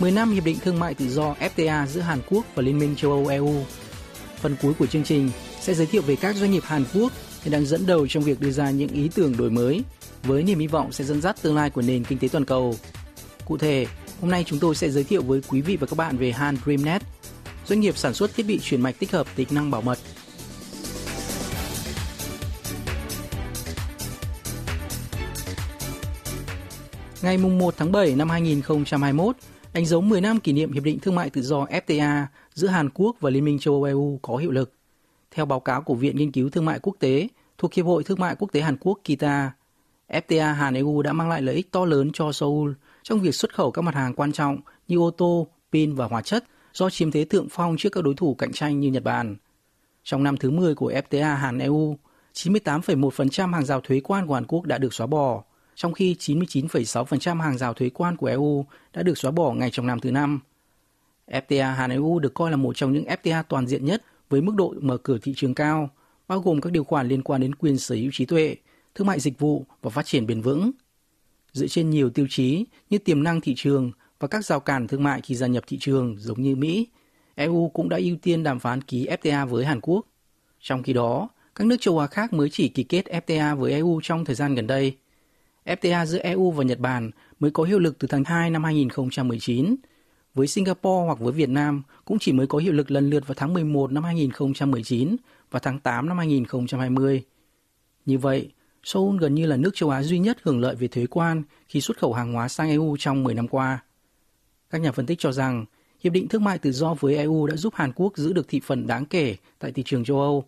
10 năm Hiệp định Thương mại Tự do FTA giữa Hàn Quốc và Liên minh châu Âu EU. Phần cuối của chương trình sẽ giới thiệu về các doanh nghiệp Hàn Quốc hiện đang dẫn đầu trong việc đưa ra những ý tưởng đổi mới với niềm hy vọng sẽ dẫn dắt tương lai của nền kinh tế toàn cầu. Cụ thể, hôm nay chúng tôi sẽ giới thiệu với quý vị và các bạn về Han Dreamnet, doanh nghiệp sản xuất thiết bị truyền mạch tích hợp tính năng bảo mật Ngày 1 tháng 7 năm 2021, đánh dấu 10 năm kỷ niệm Hiệp định Thương mại Tự do FTA giữa Hàn Quốc và Liên minh châu Âu EU có hiệu lực. Theo báo cáo của Viện Nghiên cứu Thương mại Quốc tế thuộc Hiệp hội Thương mại Quốc tế Hàn Quốc KITA, FTA Hàn EU đã mang lại lợi ích to lớn cho Seoul trong việc xuất khẩu các mặt hàng quan trọng như ô tô, pin và hóa chất do chiếm thế thượng phong trước các đối thủ cạnh tranh như Nhật Bản. Trong năm thứ 10 của FTA Hàn EU, 98,1% hàng rào thuế quan của Hàn Quốc đã được xóa bỏ, trong khi 99,6% hàng rào thuế quan của EU đã được xóa bỏ ngay trong năm thứ năm. FTA Hàn EU được coi là một trong những FTA toàn diện nhất với mức độ mở cửa thị trường cao, bao gồm các điều khoản liên quan đến quyền sở hữu trí tuệ, thương mại dịch vụ và phát triển bền vững. Dựa trên nhiều tiêu chí như tiềm năng thị trường và các rào cản thương mại khi gia nhập thị trường giống như Mỹ, EU cũng đã ưu tiên đàm phán ký FTA với Hàn Quốc. Trong khi đó, các nước châu Á khác mới chỉ ký kết FTA với EU trong thời gian gần đây – FTA giữa EU và Nhật Bản mới có hiệu lực từ tháng 2 năm 2019. Với Singapore hoặc với Việt Nam cũng chỉ mới có hiệu lực lần lượt vào tháng 11 năm 2019 và tháng 8 năm 2020. Như vậy, Seoul gần như là nước châu Á duy nhất hưởng lợi về thuế quan khi xuất khẩu hàng hóa sang EU trong 10 năm qua. Các nhà phân tích cho rằng, Hiệp định Thương mại Tự do với EU đã giúp Hàn Quốc giữ được thị phần đáng kể tại thị trường châu Âu.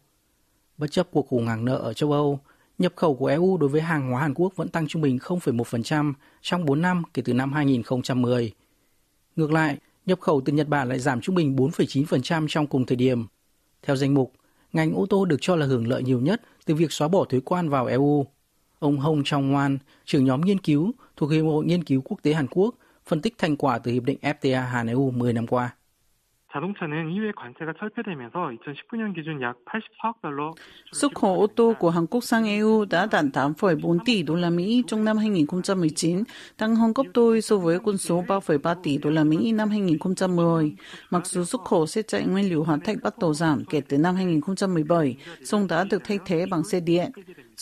Bất chấp cuộc khủng hoảng nợ ở châu Âu, Nhập khẩu của EU đối với hàng hóa Hàn Quốc vẫn tăng trung bình 0,1% trong 4 năm kể từ năm 2010. Ngược lại, nhập khẩu từ Nhật Bản lại giảm trung bình 4,9% trong cùng thời điểm. Theo danh mục, ngành ô tô được cho là hưởng lợi nhiều nhất từ việc xóa bỏ thuế quan vào EU. Ông Hong Chong Wan, trưởng nhóm nghiên cứu thuộc Hiệp hội Nghiên cứu Quốc tế Hàn Quốc, phân tích thành quả từ Hiệp định FTA Hàn EU 10 năm qua. 자동차는 이외 관세가 철폐되면서 2019년 기준 약 84억 달러. Xuất khẩu ô tô của Hàn Quốc sang EU đã đạt 8,4 tỷ đô la Mỹ trong năm 2019, tăng hơn gấp đôi so với con số 3,3 tỷ đô la Mỹ năm 2010. Mặc dù xuất khẩu xe chạy nguyên liệu hóa thạch bắt đầu giảm kể từ năm 2017, song đã được thay thế bằng xe điện.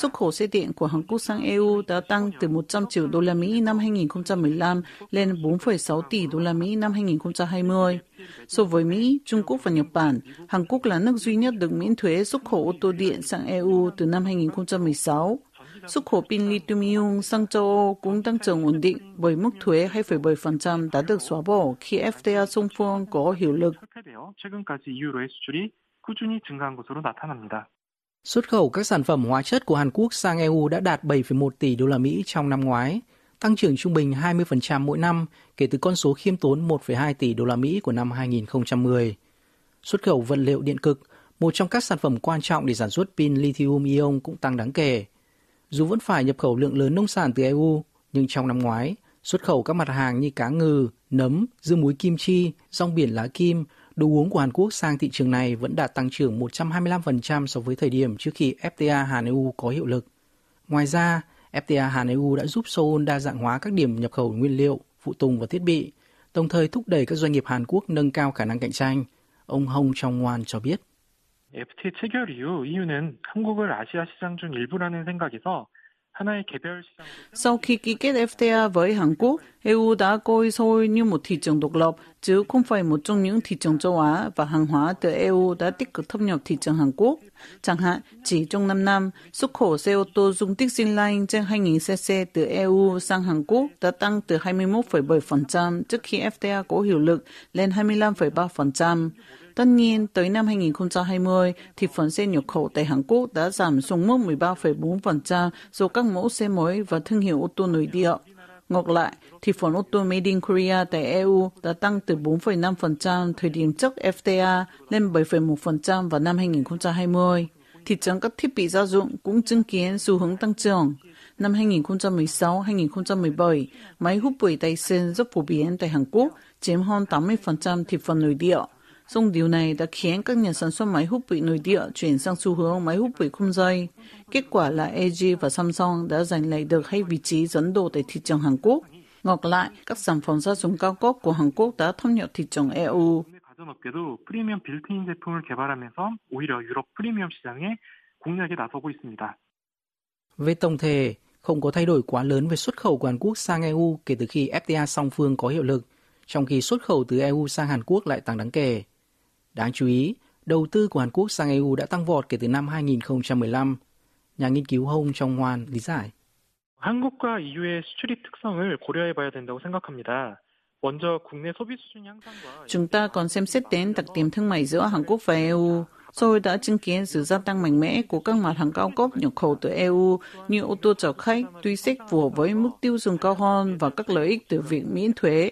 Xuất khẩu xe điện của Hàn Quốc sang EU đã tăng từ 100 triệu đô la Mỹ năm 2015 lên 4,6 tỷ đô la Mỹ năm 2020. So với Mỹ, Trung Quốc và Nhật Bản, Hàn Quốc là nước duy nhất được miễn thuế xuất khẩu ô tô điện sang EU từ năm 2016. Xuất khẩu pin lithium sang châu Âu cũng tăng trưởng ổn định bởi mức thuế 2,7% đã được xóa bỏ khi FTA song phương có hiệu lực. Xuất khẩu các sản phẩm hóa chất của Hàn Quốc sang EU đã đạt 7,1 tỷ đô la Mỹ trong năm ngoái, tăng trưởng trung bình 20% mỗi năm kể từ con số khiêm tốn 1,2 tỷ đô la Mỹ của năm 2010. Xuất khẩu vật liệu điện cực, một trong các sản phẩm quan trọng để sản xuất pin lithium ion cũng tăng đáng kể. Dù vẫn phải nhập khẩu lượng lớn nông sản từ EU, nhưng trong năm ngoái, xuất khẩu các mặt hàng như cá ngừ, nấm, dưa muối kim chi, rong biển lá kim, đồ uống của Hàn Quốc sang thị trường này vẫn đạt tăng trưởng 125% so với thời điểm trước khi FTA Hàn EU có hiệu lực. Ngoài ra, FTA Hàn EU đã giúp Seoul đa dạng hóa các điểm nhập khẩu nguyên liệu, phụ tùng và thiết bị, đồng thời thúc đẩy các doanh nghiệp Hàn Quốc nâng cao khả năng cạnh tranh. Ông Hong Chong Wan cho biết. FTA 체결 이후 EU는 한국을 아시아 시장 중 일부라는 생각에서 sau khi ký kết FTA với Hàn Quốc, EU đã coi Seoul như một thị trường độc lập, chứ không phải một trong những thị trường châu Á và hàng hóa từ EU đã tích cực thâm nhập thị trường Hàn Quốc. Chẳng hạn, chỉ trong 5 năm, xuất khẩu xe ô tô dung tích xin lanh trên 2.000cc từ EU sang Hàn Quốc đã tăng từ 21,7% trước khi FTA có hiệu lực lên 25,3%. Tất nhiên, tới năm 2020, thì phần xe nhập khẩu tại Hàn Quốc đã giảm xuống mức 13,4% do các mẫu xe mới và thương hiệu ô tô nội địa. Ngược lại, thị phần ô tô Made in Korea tại EU đã tăng từ 4,5% thời điểm trước FTA lên 7,1% vào năm 2020. Thị trường các thiết bị gia dụng cũng chứng kiến xu hướng tăng trưởng. Năm 2016-2017, máy hút bụi Dyson rất phổ biến tại Hàn Quốc, chiếm hơn 80% thị phần nội địa. Song điều này đã khiến các nhà sản xuất máy hút bụi nội địa chuyển sang xu hướng máy hút bụi không dây. Kết quả là LG và Samsung đã giành lại được hai vị trí dẫn đầu tại thị trường Hàn Quốc. Ngược lại, các sản phẩm gia dụng cao cấp của Hàn Quốc đã thâm nhập thị trường EU. Về tổng thể, không có thay đổi quá lớn về xuất khẩu của Hàn Quốc sang EU kể từ khi FTA song phương có hiệu lực, trong khi xuất khẩu từ EU sang Hàn Quốc lại tăng đáng kể. Đáng chú ý, đầu tư của Hàn Quốc sang EU đã tăng vọt kể từ năm 2015. Nhà nghiên cứu Hông Trong Hoan lý giải. 한국과 EU의 수출입 특성을 고려해 봐야 된다고 생각합니다. 먼저 국내 소비 수준 향상과 Chúng ta còn xem xét đến đặc điểm thương mại giữa Hàn Quốc và EU. Seoul đã chứng kiến sự gia tăng mạnh mẽ của các mặt hàng cao cấp nhập khẩu từ EU như ô tô chở khách, tuy sách phù hợp với mức tiêu dùng cao hơn và các lợi ích từ việc miễn thuế.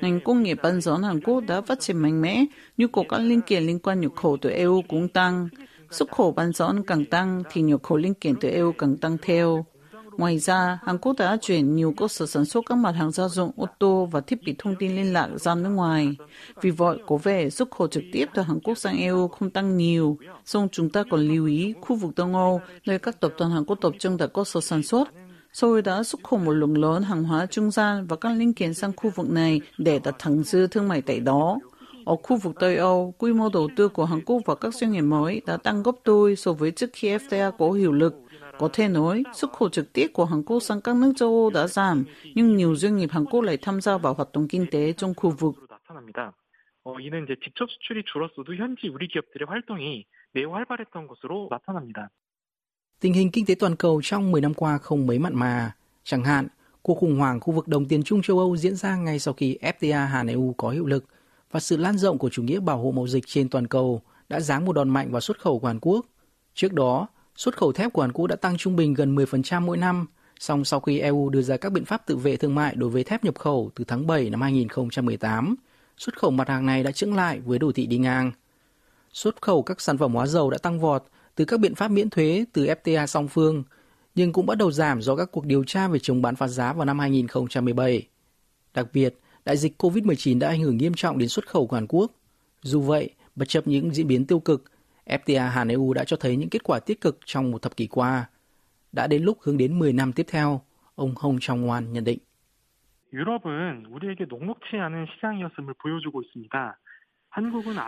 Ngành công nghiệp bán dẫn Hàn Quốc đã phát triển mạnh mẽ, nhu cầu các linh kiện liên quan nhập khẩu từ EU cũng tăng. Xuất khẩu bán dẫn càng tăng thì nhập khẩu linh kiện từ EU càng tăng theo. Ngoài ra, Hàn Quốc đã chuyển nhiều cơ sở sản xuất các mặt hàng gia dụng ô tô và thiết bị thông tin liên lạc ra nước ngoài. Vì vậy, có vẻ xuất khẩu trực tiếp từ Hàn Quốc sang EU không tăng nhiều. Song chúng ta còn lưu ý khu vực Đông Âu, nơi các tập đoàn Hàn Quốc tập trung tại cơ sở sản xuất. Seoul đã xuất khẩu một lượng lớn hàng hóa trung gian và các linh kiện sang khu vực này để đạt thẳng dư thương mại tại đó. Ở khu vực Tây Âu, quy mô đầu tư của Hàn Quốc vào các doanh nghiệp mới đã tăng gấp đôi so với trước khi FTA có hiệu lực. Có thể nói, xuất khẩu trực tiếp của Hàn Quốc sang các nước châu Âu đã giảm, nhưng nhiều doanh nghiệp Hàn Quốc lại tham gia vào hoạt động kinh tế trong khu vực. 나타납니다. 어, 이는 이제 직접 수출이 줄었어도 현지 우리 기업들의 활동이 매우 활발했던 것으로 나타납니다. Tình hình kinh tế toàn cầu trong 10 năm qua không mấy mặn mà. Chẳng hạn, cuộc khủng hoảng khu vực đồng tiền chung châu Âu diễn ra ngay sau khi FTA Hàn-EU có hiệu lực và sự lan rộng của chủ nghĩa bảo hộ mậu dịch trên toàn cầu đã giáng một đòn mạnh vào xuất khẩu của Hàn Quốc. Trước đó, xuất khẩu thép của Hàn Quốc đã tăng trung bình gần 10% mỗi năm, song sau khi EU đưa ra các biện pháp tự vệ thương mại đối với thép nhập khẩu từ tháng 7 năm 2018, xuất khẩu mặt hàng này đã chững lại với đồ thị đi ngang. Xuất khẩu các sản phẩm hóa dầu đã tăng vọt từ các biện pháp miễn thuế từ FTA song phương, nhưng cũng bắt đầu giảm do các cuộc điều tra về chống bán phá giá vào năm 2017. Đặc biệt, đại dịch COVID-19 đã ảnh hưởng nghiêm trọng đến xuất khẩu của Hàn Quốc. Dù vậy, bất chấp những diễn biến tiêu cực, FTA Hàn-EU đã cho thấy những kết quả tích cực trong một thập kỷ qua. Đã đến lúc hướng đến 10 năm tiếp theo, ông Hong Chong-wan nhận định. 유럽은 우리에게 녹록치 않은 시장이었음을 보여주고 있습니다.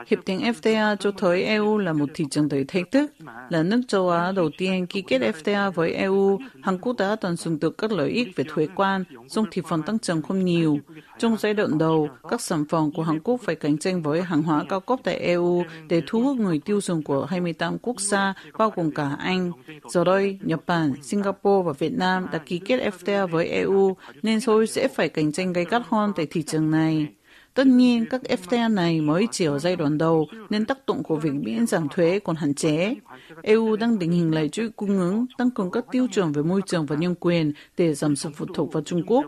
Hiệp định FTA cho thấy EU là một thị trường đầy thách thức. Là nước châu Á đầu tiên ký kết FTA với EU, Hàn Quốc đã tận dụng được các lợi ích về thuế quan, song thị phần tăng trưởng không nhiều. Trong giai đoạn đầu, các sản phẩm của Hàn Quốc phải cạnh tranh với hàng hóa cao cấp tại EU để thu hút người tiêu dùng của 28 quốc gia, bao gồm cả Anh. Giờ đây, Nhật Bản, Singapore và Việt Nam đã ký kết FTA với EU, nên Seoul sẽ phải cạnh tranh gay gắt hơn tại thị trường này. Tất nhiên, các FTA này mới chỉ ở giai đoạn đầu nên tác động của việc miễn giảm thuế còn hạn chế. EU đang định hình lại chuỗi cung ứng, tăng cường các tiêu chuẩn về môi trường và nhân quyền để giảm sự phụ thuộc vào Trung Quốc.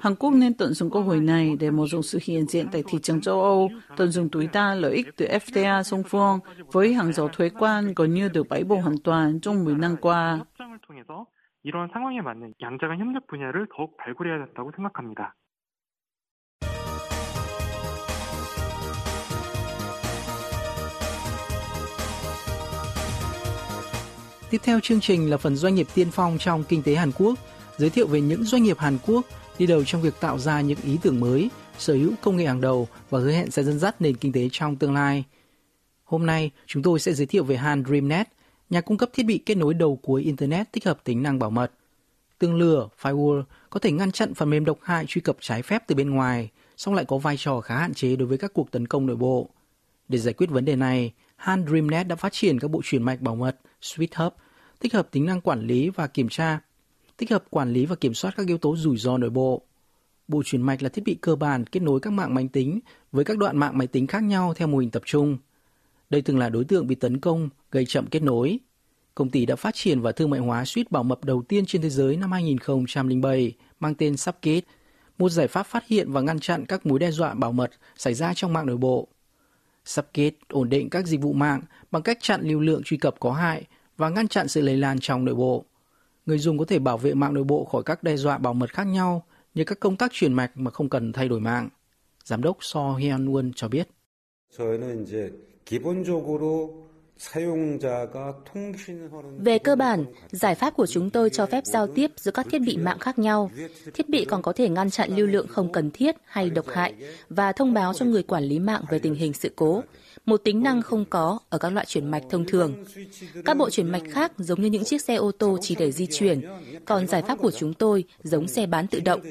Hàn Quốc nên tận dụng cơ hội này để mở rộng sự hiện diện tại thị trường châu Âu, tận dụng tối đa lợi ích từ FTA song phương với hàng rào thuế quan gần như được bãi bỏ hoàn toàn trong 10 năm qua. 협상을 통해서 이러한 상황에 맞는 양자간 협력 분야를 더욱 발굴해야 된다고 생각합니다. Tiếp theo chương trình là phần doanh nghiệp tiên phong trong kinh tế Hàn Quốc, giới thiệu về những doanh nghiệp Hàn Quốc đi đầu trong việc tạo ra những ý tưởng mới, sở hữu công nghệ hàng đầu và hứa hẹn sẽ dẫn dắt nền kinh tế trong tương lai. Hôm nay, chúng tôi sẽ giới thiệu về Han DreamNet, nhà cung cấp thiết bị kết nối đầu cuối Internet tích hợp tính năng bảo mật. tương lửa, firewall có thể ngăn chặn phần mềm độc hại truy cập trái phép từ bên ngoài, song lại có vai trò khá hạn chế đối với các cuộc tấn công nội bộ. Để giải quyết vấn đề này, Han DreamNet đã phát triển các bộ truyền mạch bảo mật Sweet Hub, tích hợp tính năng quản lý và kiểm tra, tích hợp quản lý và kiểm soát các yếu tố rủi ro nội bộ. Bộ truyền mạch là thiết bị cơ bản kết nối các mạng máy tính với các đoạn mạng máy tính khác nhau theo mô hình tập trung. Đây từng là đối tượng bị tấn công, gây chậm kết nối. Công ty đã phát triển và thương mại hóa suite bảo mật đầu tiên trên thế giới năm 2007 mang tên Subgate một giải pháp phát hiện và ngăn chặn các mối đe dọa bảo mật xảy ra trong mạng nội bộ Subgate ổn định các dịch vụ mạng bằng cách chặn lưu lượng truy cập có hại và ngăn chặn sự lây lan trong nội bộ. Người dùng có thể bảo vệ mạng nội bộ khỏi các đe dọa bảo mật khác nhau như các công tác truyền mạch mà không cần thay đổi mạng. Giám đốc So Hyun Won cho biết. 저희는 이제 기본적으로 về cơ bản, giải pháp của chúng tôi cho phép giao tiếp giữa các thiết bị mạng khác nhau. Thiết bị còn có thể ngăn chặn lưu lượng không cần thiết hay độc hại và thông báo cho người quản lý mạng về tình hình sự cố, một tính năng không có ở các loại chuyển mạch thông thường. Các bộ chuyển mạch khác giống như những chiếc xe ô tô chỉ để di chuyển, còn giải pháp của chúng tôi giống xe bán tự động,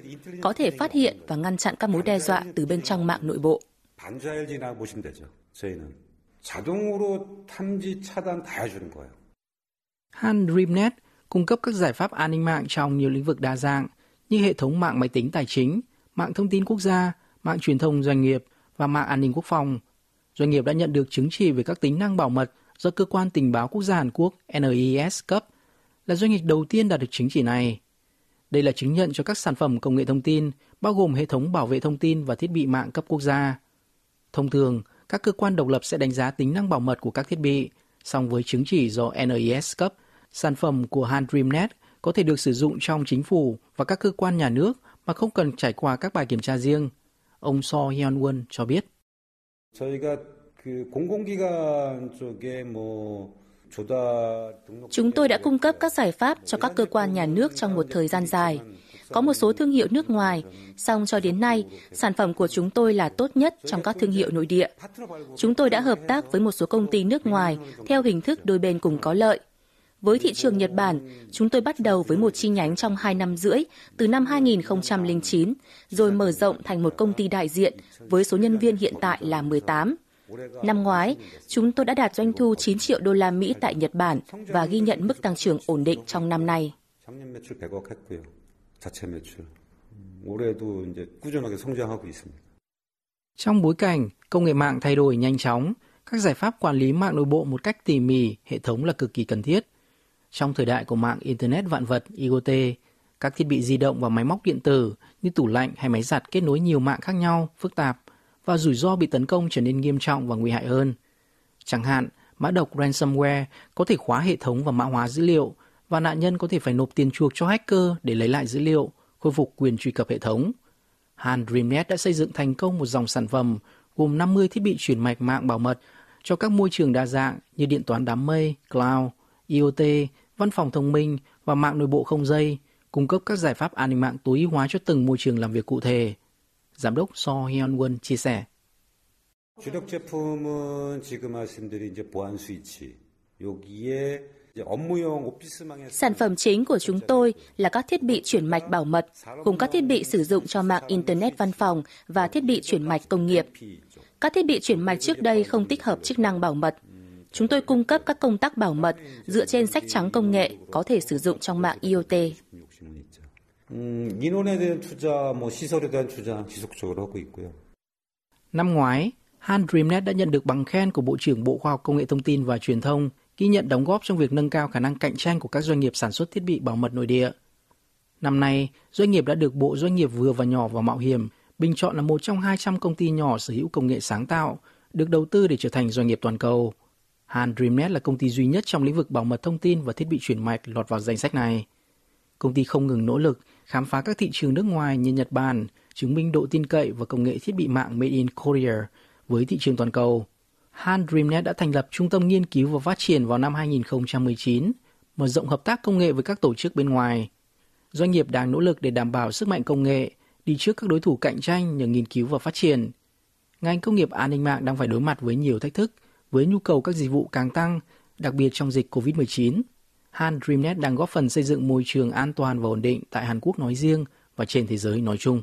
có thể phát hiện và ngăn chặn các mối đe dọa từ bên trong mạng nội bộ. 자동으로 탐지 차단 다 해주는 거예요. Han DreamNet cung cấp các giải pháp an ninh mạng trong nhiều lĩnh vực đa dạng như hệ thống mạng máy tính tài chính, mạng thông tin quốc gia, mạng truyền thông doanh nghiệp và mạng an ninh quốc phòng. Doanh nghiệp đã nhận được chứng chỉ về các tính năng bảo mật do Cơ quan Tình báo Quốc gia Hàn Quốc NIS cấp, là doanh nghiệp đầu tiên đạt được chứng chỉ này. Đây là chứng nhận cho các sản phẩm công nghệ thông tin, bao gồm hệ thống bảo vệ thông tin và thiết bị mạng cấp quốc gia. Thông thường, các cơ quan độc lập sẽ đánh giá tính năng bảo mật của các thiết bị. Song với chứng chỉ do NIS cấp, sản phẩm của Han DreamNet có thể được sử dụng trong chính phủ và các cơ quan nhà nước mà không cần trải qua các bài kiểm tra riêng. Ông So Hyun Won cho biết. Chúng tôi đã cung cấp các giải pháp cho các cơ quan nhà nước trong một thời gian dài có một số thương hiệu nước ngoài, song cho đến nay, sản phẩm của chúng tôi là tốt nhất trong các thương hiệu nội địa. Chúng tôi đã hợp tác với một số công ty nước ngoài theo hình thức đôi bên cùng có lợi. Với thị trường Nhật Bản, chúng tôi bắt đầu với một chi nhánh trong 2 năm rưỡi, từ năm 2009, rồi mở rộng thành một công ty đại diện với số nhân viên hiện tại là 18. Năm ngoái, chúng tôi đã đạt doanh thu 9 triệu đô la Mỹ tại Nhật Bản và ghi nhận mức tăng trưởng ổn định trong năm nay. 자체 매출. 올해도 이제 꾸준하게 성장하고 있습니다. Trong bối cảnh công nghệ mạng thay đổi nhanh chóng, các giải pháp quản lý mạng nội bộ một cách tỉ mỉ, hệ thống là cực kỳ cần thiết. Trong thời đại của mạng Internet vạn vật IoT, các thiết bị di động và máy móc điện tử như tủ lạnh hay máy giặt kết nối nhiều mạng khác nhau, phức tạp và rủi ro bị tấn công trở nên nghiêm trọng và nguy hại hơn. Chẳng hạn, mã độc ransomware có thể khóa hệ thống và mã hóa dữ liệu, và nạn nhân có thể phải nộp tiền chuộc cho hacker để lấy lại dữ liệu, khôi phục quyền truy cập hệ thống. Han DreamNet đã xây dựng thành công một dòng sản phẩm gồm 50 thiết bị chuyển mạch mạng bảo mật cho các môi trường đa dạng như điện toán đám mây, cloud, IoT, văn phòng thông minh và mạng nội bộ không dây, cung cấp các giải pháp an ninh mạng tối ưu hóa cho từng môi trường làm việc cụ thể. Giám đốc So Hyun Won chia sẻ. 주력 제품은 지금 말씀드린 이제 보안 스위치 여기에 Sản phẩm chính của chúng tôi là các thiết bị chuyển mạch bảo mật, cùng các thiết bị sử dụng cho mạng Internet văn phòng và thiết bị chuyển mạch công nghiệp. Các thiết bị chuyển mạch trước đây không tích hợp chức năng bảo mật. Chúng tôi cung cấp các công tác bảo mật dựa trên sách trắng công nghệ có thể sử dụng trong mạng IoT. Năm ngoái, Han DreamNet đã nhận được bằng khen của Bộ trưởng Bộ Khoa học Công nghệ Thông tin và Truyền thông ghi nhận đóng góp trong việc nâng cao khả năng cạnh tranh của các doanh nghiệp sản xuất thiết bị bảo mật nội địa. Năm nay, doanh nghiệp đã được Bộ Doanh nghiệp vừa và nhỏ và mạo hiểm bình chọn là một trong 200 công ty nhỏ sở hữu công nghệ sáng tạo, được đầu tư để trở thành doanh nghiệp toàn cầu. Han DreamNet là công ty duy nhất trong lĩnh vực bảo mật thông tin và thiết bị chuyển mạch lọt vào danh sách này. Công ty không ngừng nỗ lực khám phá các thị trường nước ngoài như Nhật Bản, chứng minh độ tin cậy và công nghệ thiết bị mạng Made in Korea với thị trường toàn cầu. Han DreamNet đã thành lập trung tâm nghiên cứu và phát triển vào năm 2019, mở rộng hợp tác công nghệ với các tổ chức bên ngoài. Doanh nghiệp đang nỗ lực để đảm bảo sức mạnh công nghệ, đi trước các đối thủ cạnh tranh nhờ nghiên cứu và phát triển. Ngành công nghiệp an ninh mạng đang phải đối mặt với nhiều thách thức, với nhu cầu các dịch vụ càng tăng, đặc biệt trong dịch COVID-19. Han DreamNet đang góp phần xây dựng môi trường an toàn và ổn định tại Hàn Quốc nói riêng và trên thế giới nói chung.